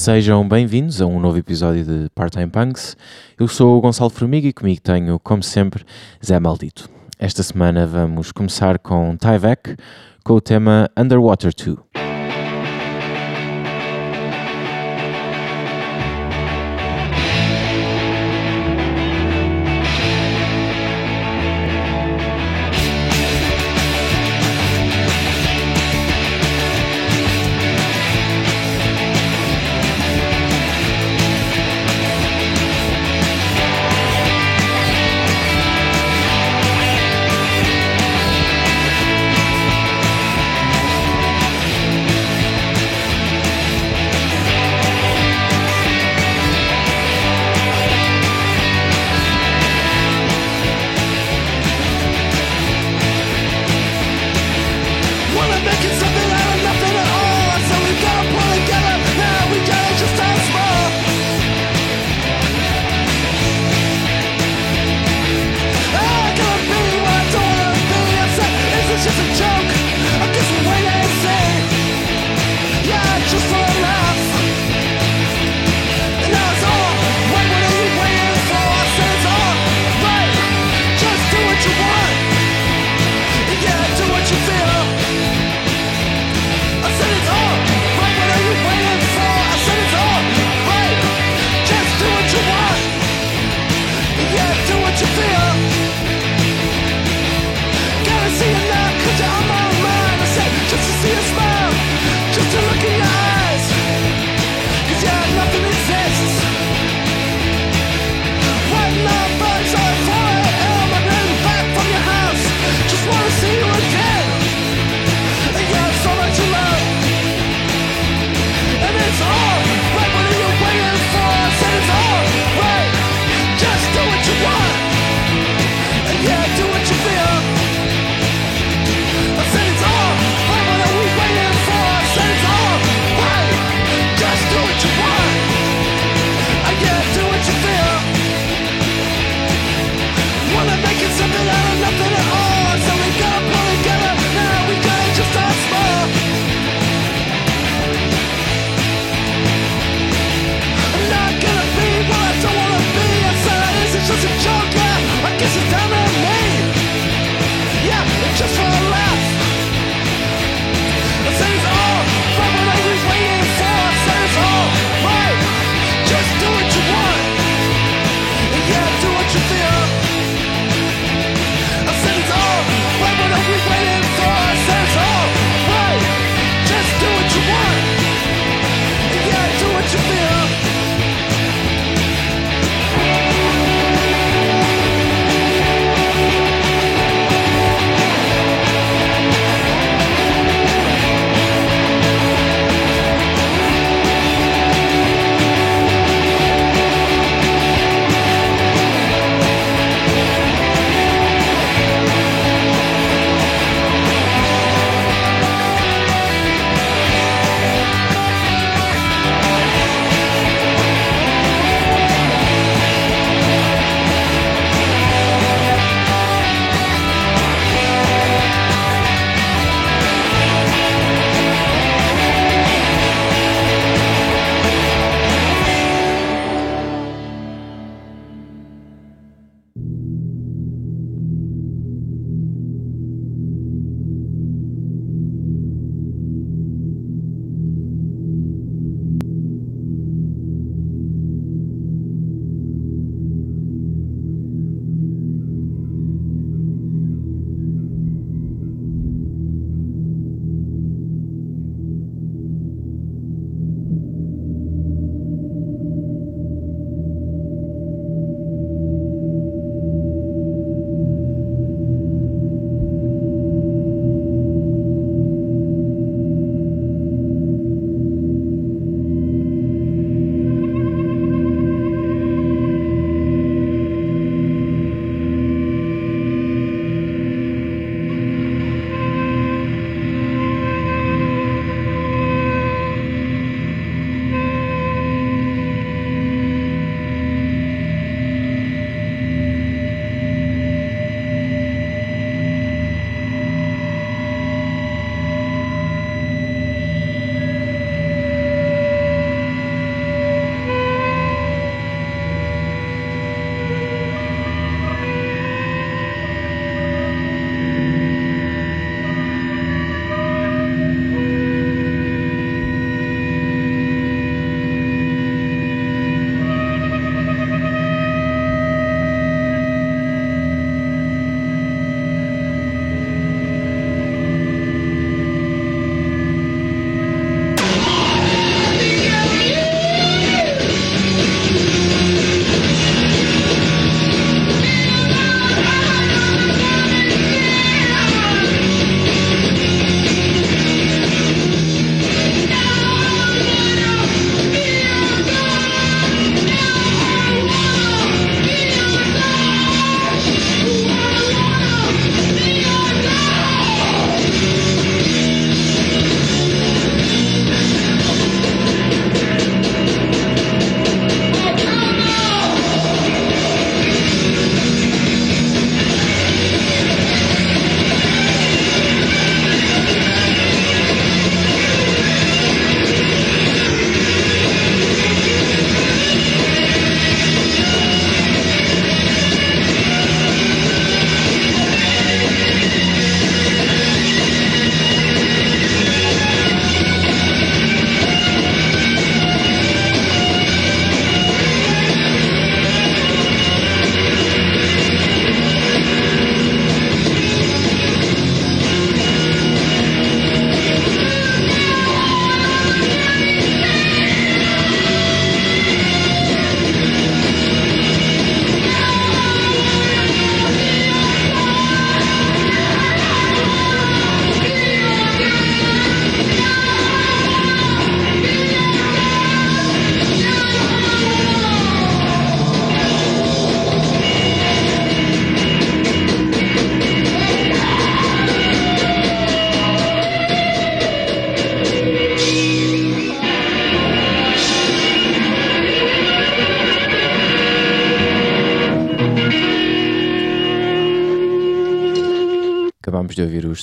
Sejam bem-vindos a um novo episódio de Part-Time Punks. Eu sou o Gonçalo Formiga e comigo tenho, como sempre, Zé Maldito. Esta semana vamos começar com Tyvek com o tema Underwater 2.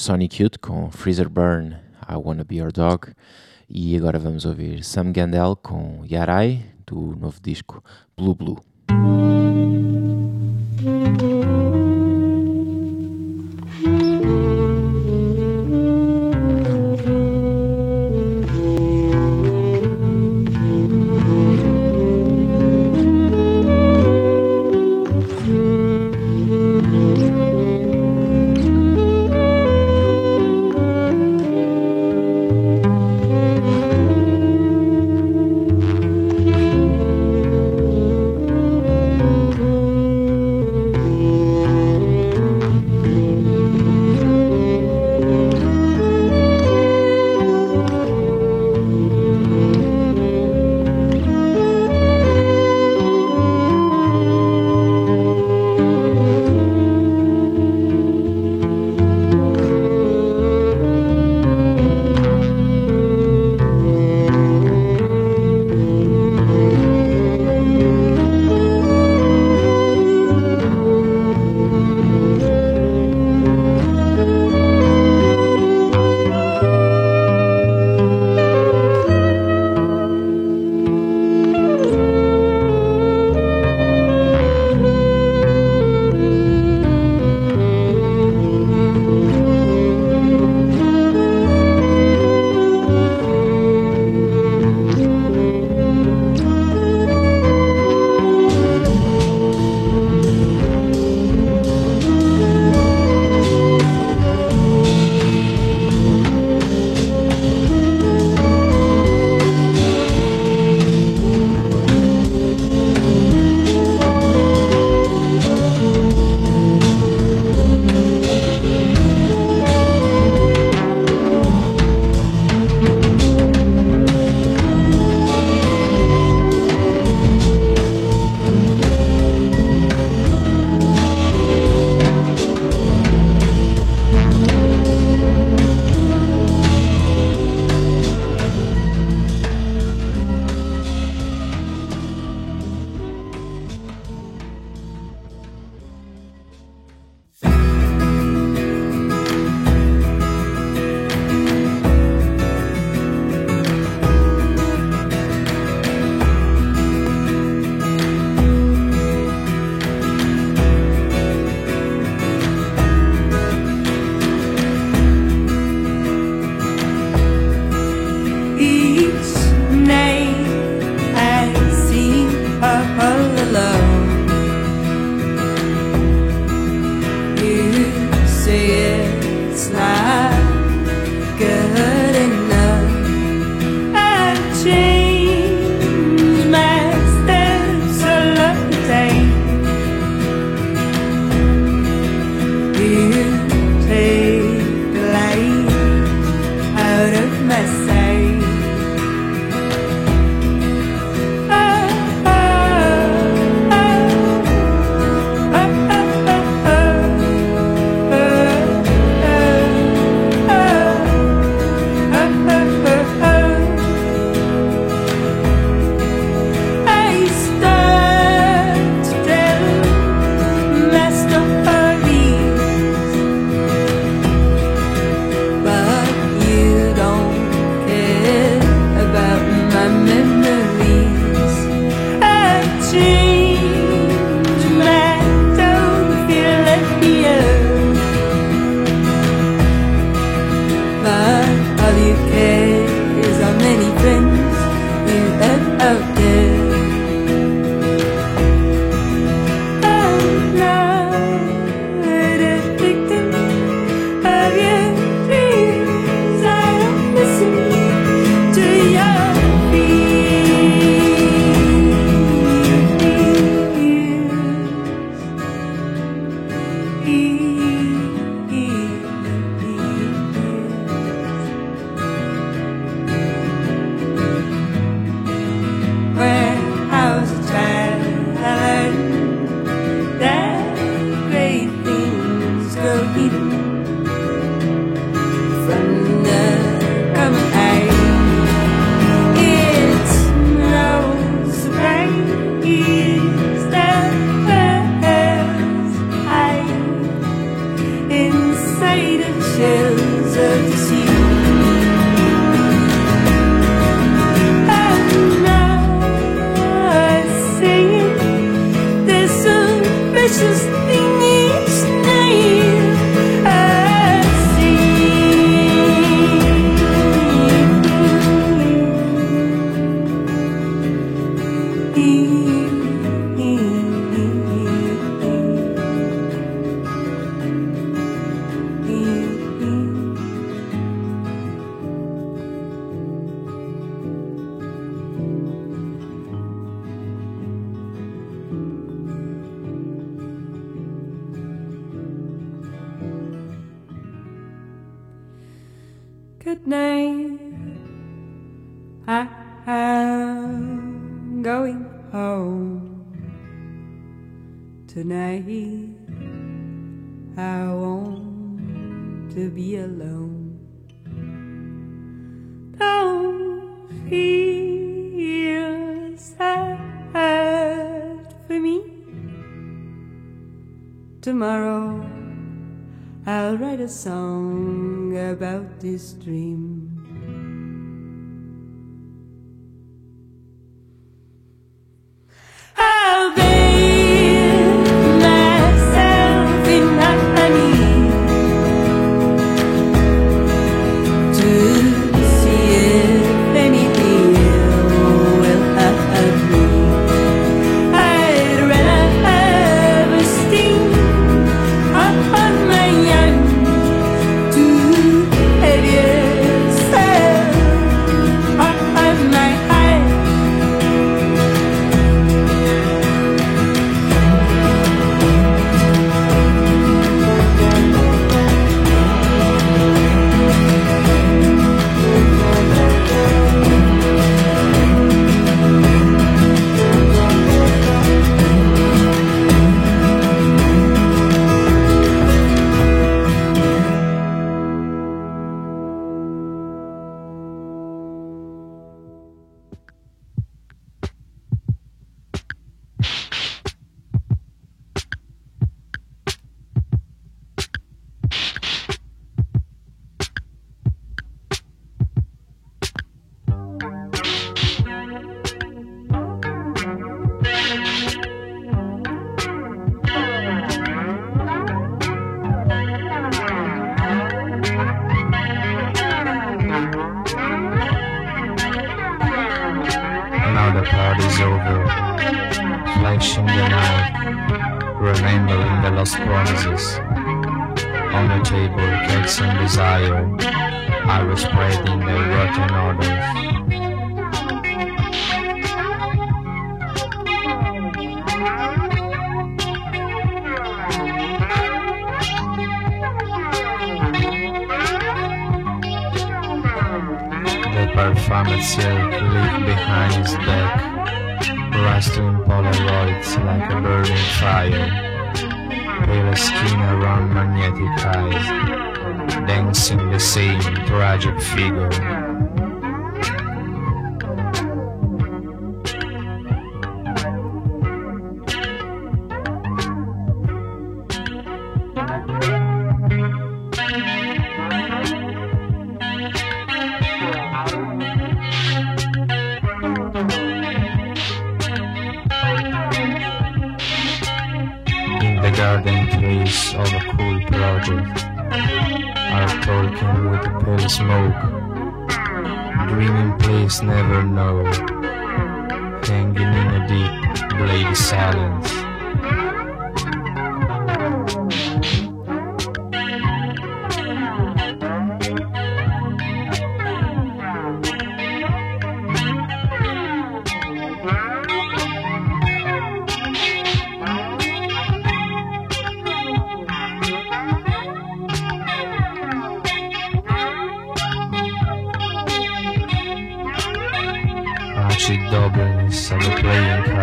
Sonic Youth com Freezer Burn, I Wanna Be Your Dog. E agora vamos ouvir Sam Gandel com Yarai, do novo disco Blue Blue. I'll write a song about this dream. Oh, baby. itself leave behind his back, rusting polaroids like a burning fire, pale skin around magnetic eyes, dancing the same tragic figure.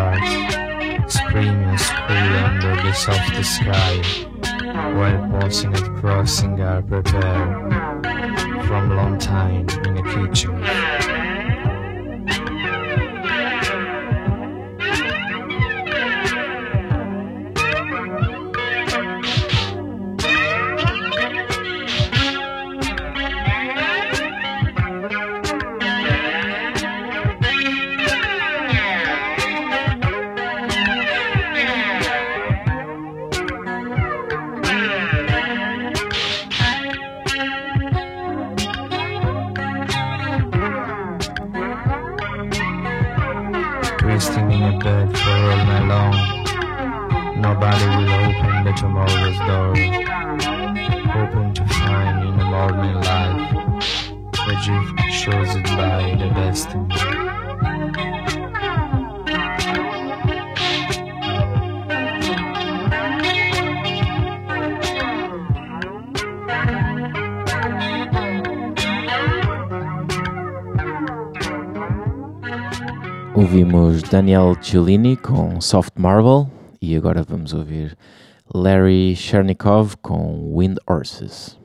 stars, screaming scream under the soft sky, while pausing at crossing are prepared from long time in the kitchen. Daniel Cellini com Soft Marble e agora vamos ouvir Larry Chernikov com Wind Horses.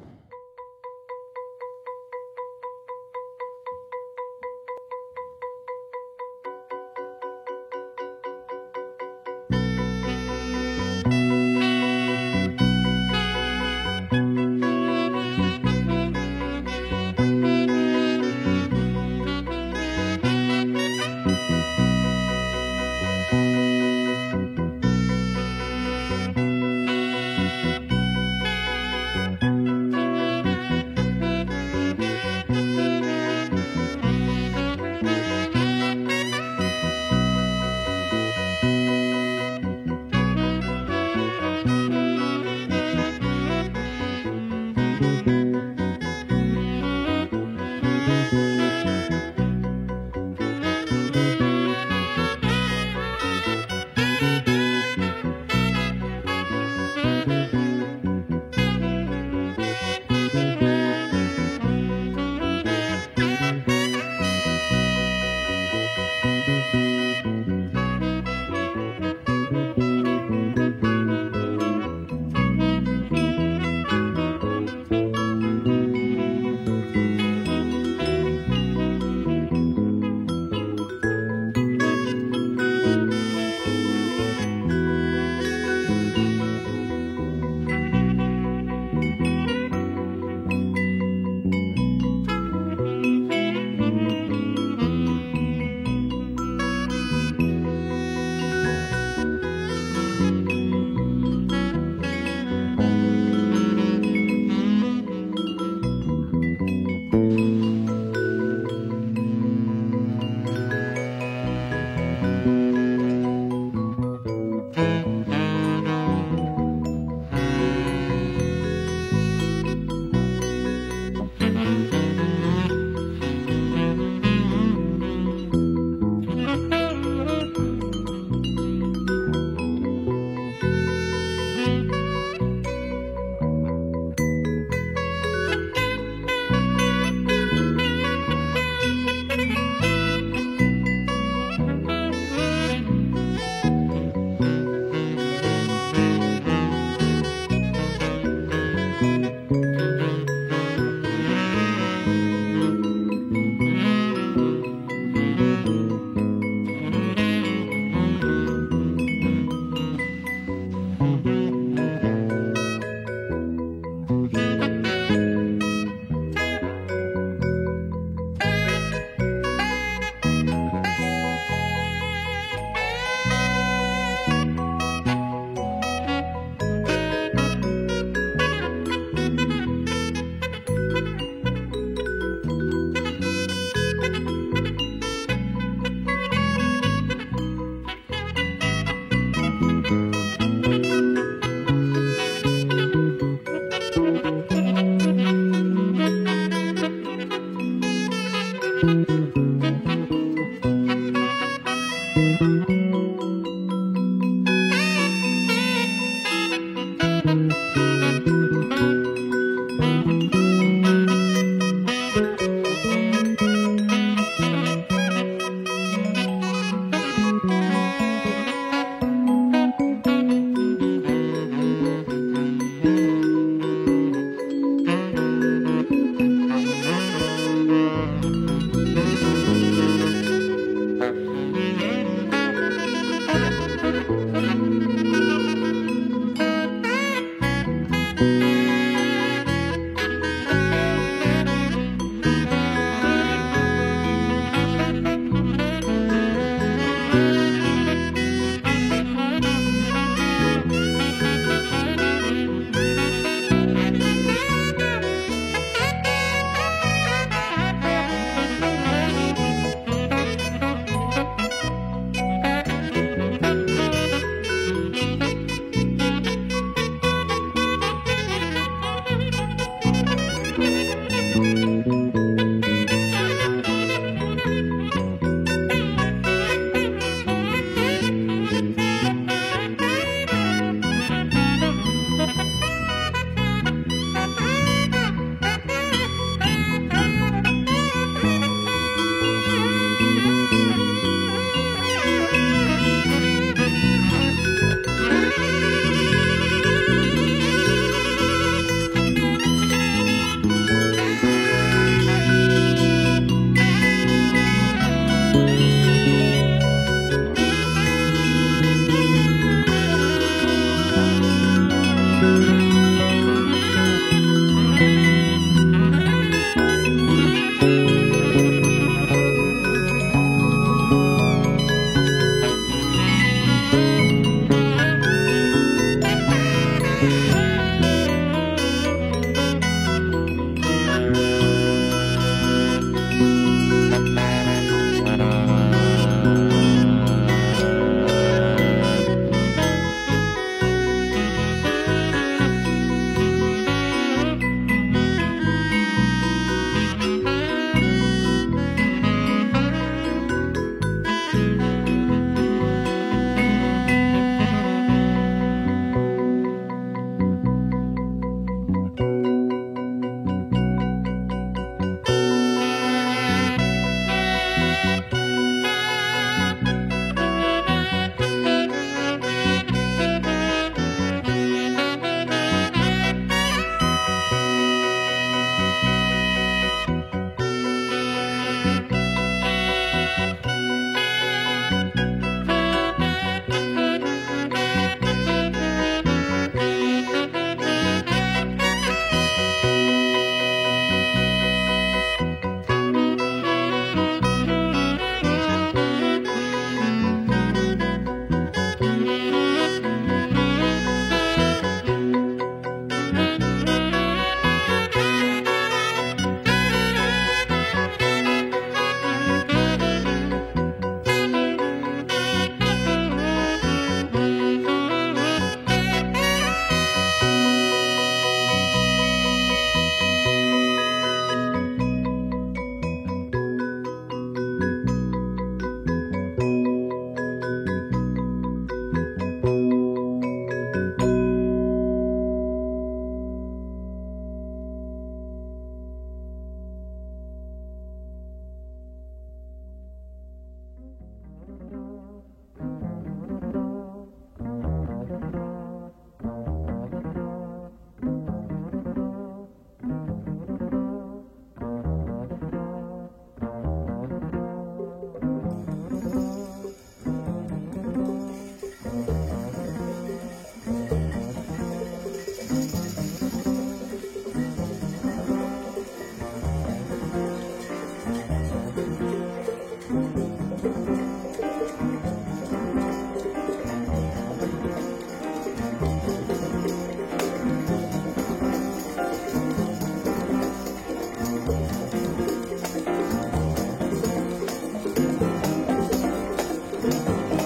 Is everywhere.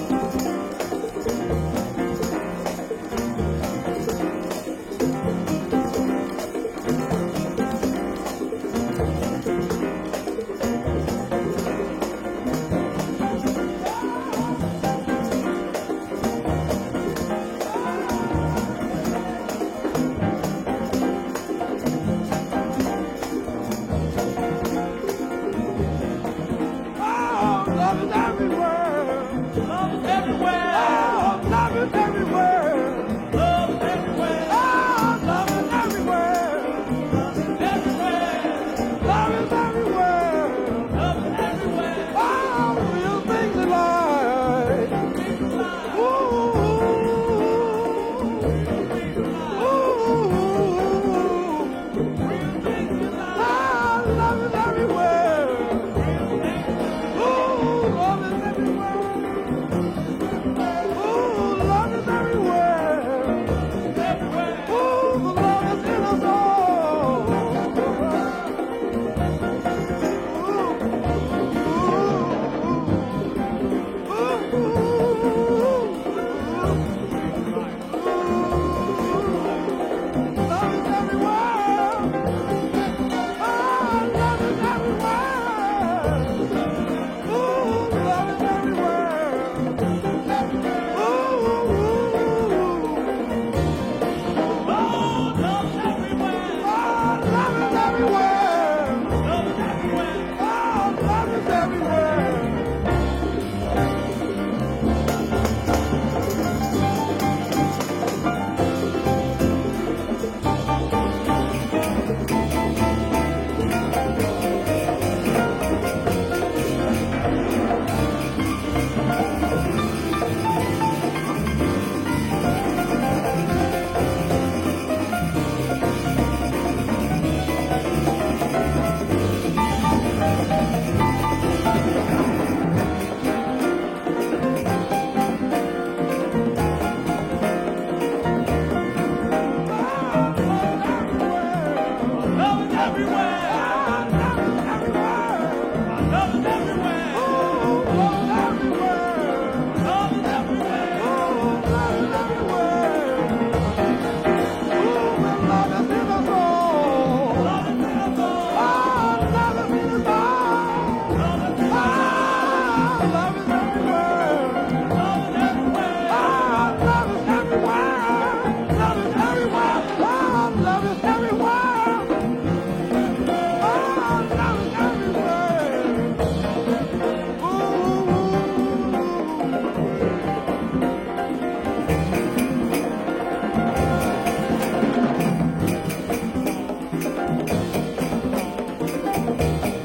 Bye.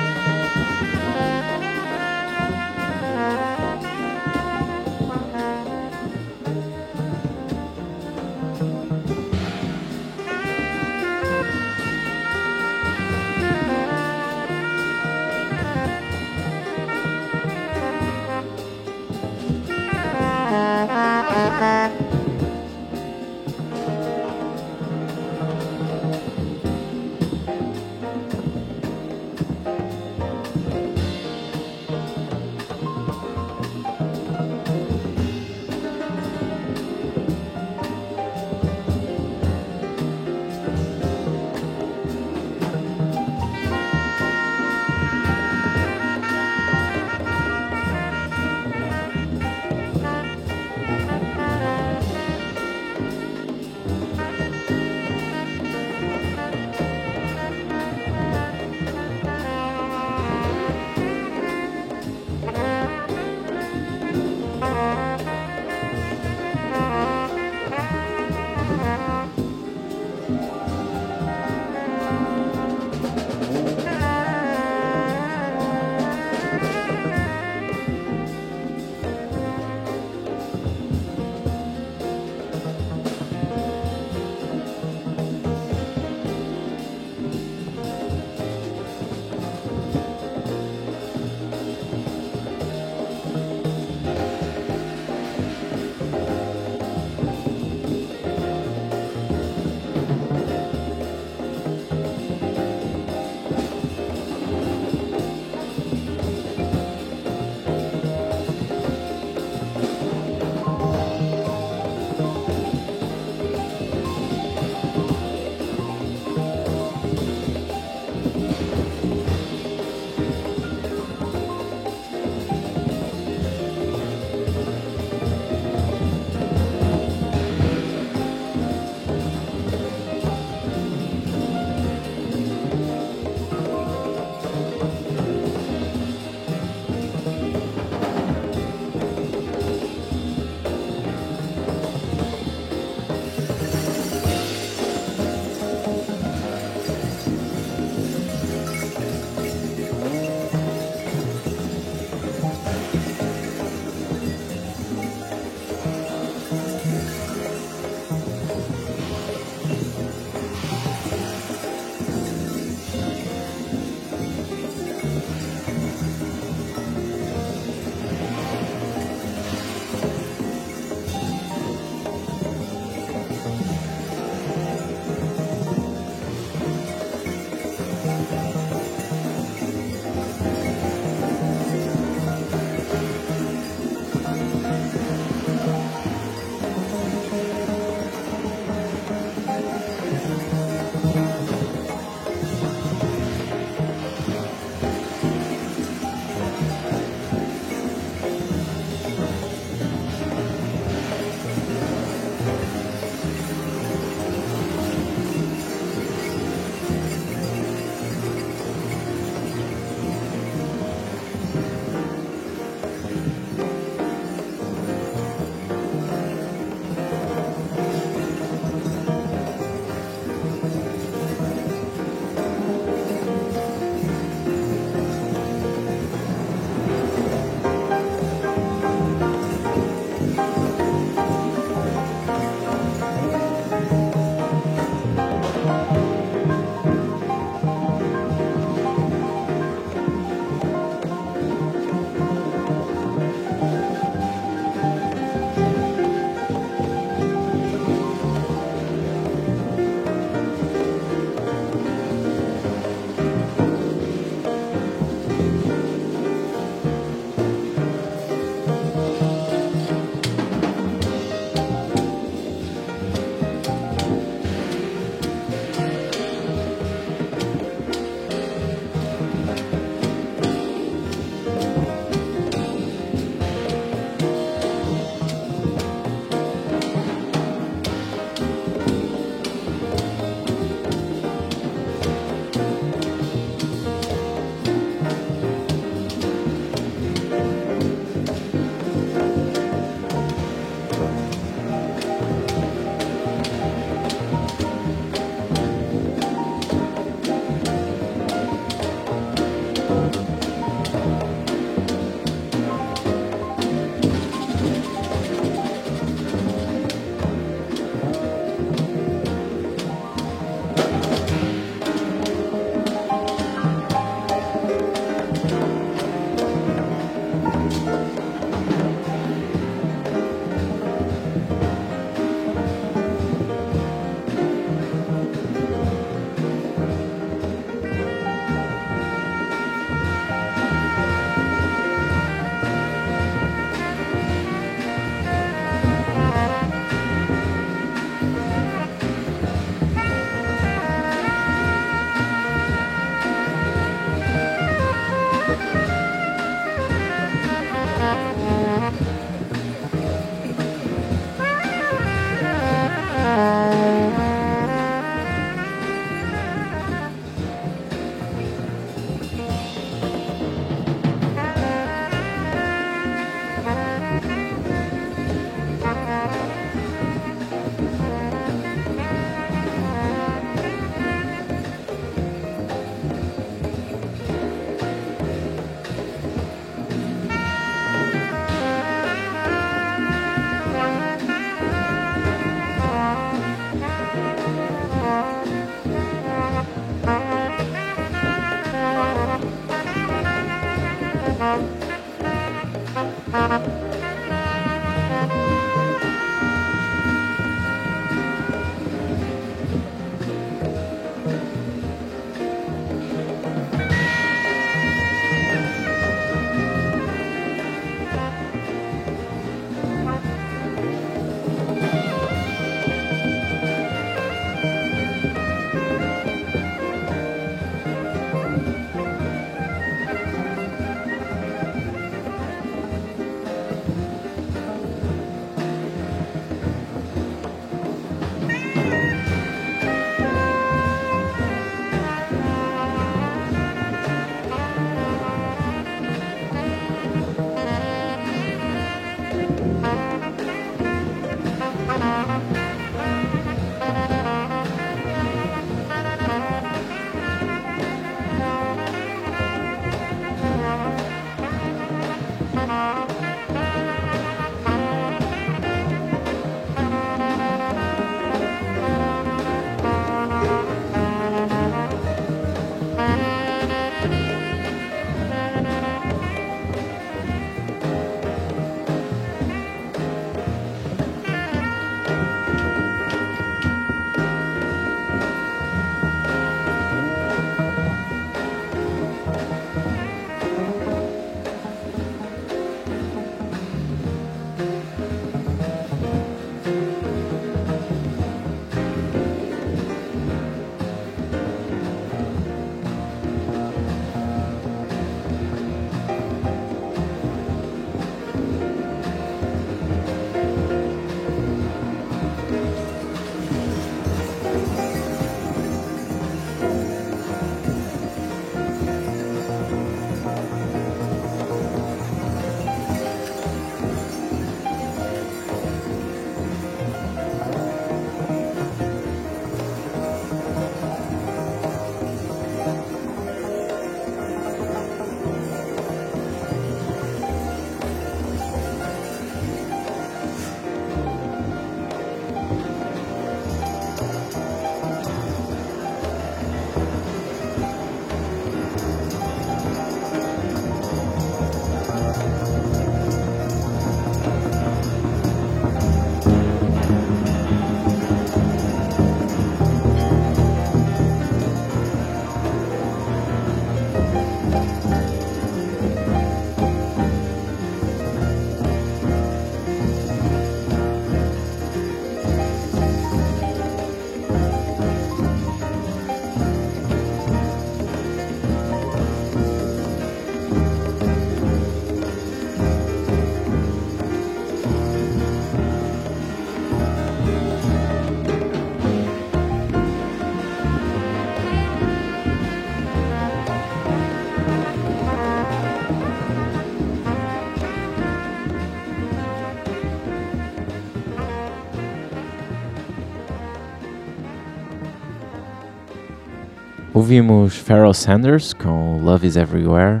Ouvimos Pharoah Sanders com Love is Everywhere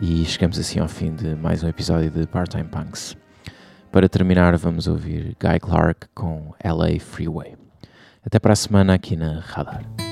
e chegamos assim ao fim de mais um episódio de Part-Time Punks. Para terminar, vamos ouvir Guy Clark com LA Freeway. Até para a semana aqui na Radar.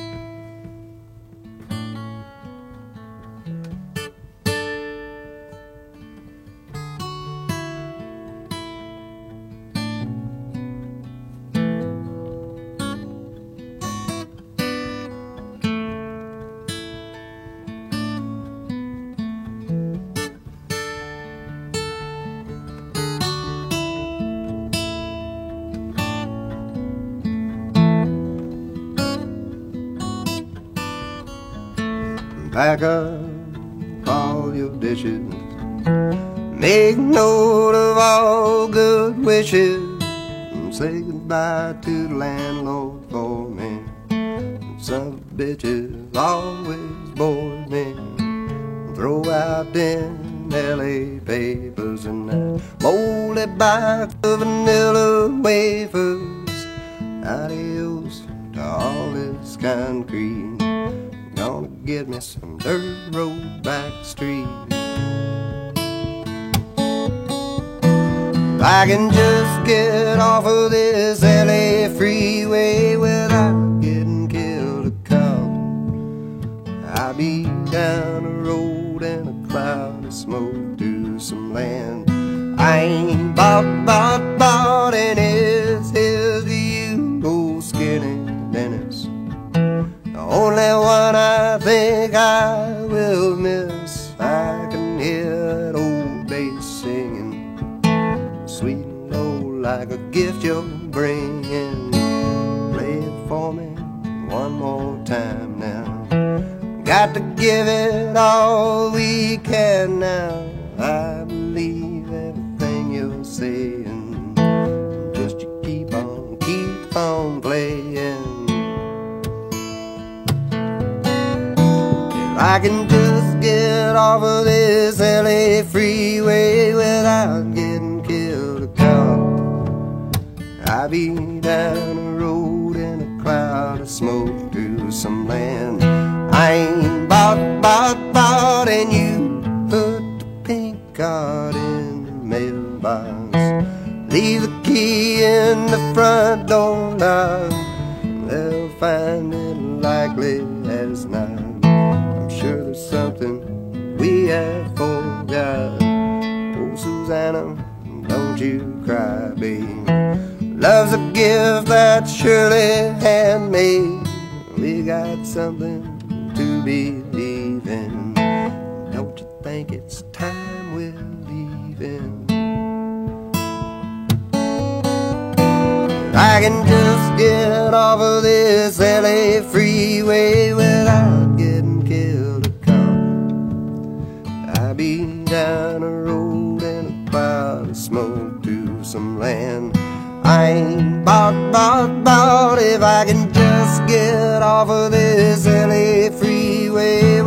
freeway without getting killed or caught. I be down a road in a cloud of smoke to some land. I ain't bought, bought, bought if I can just get off of this LA freeway.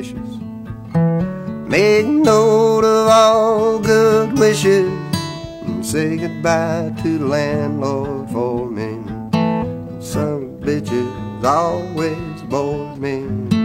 dishes. Make note of all good wishes and say goodbye to the landlord for me. Some bitches always bore me.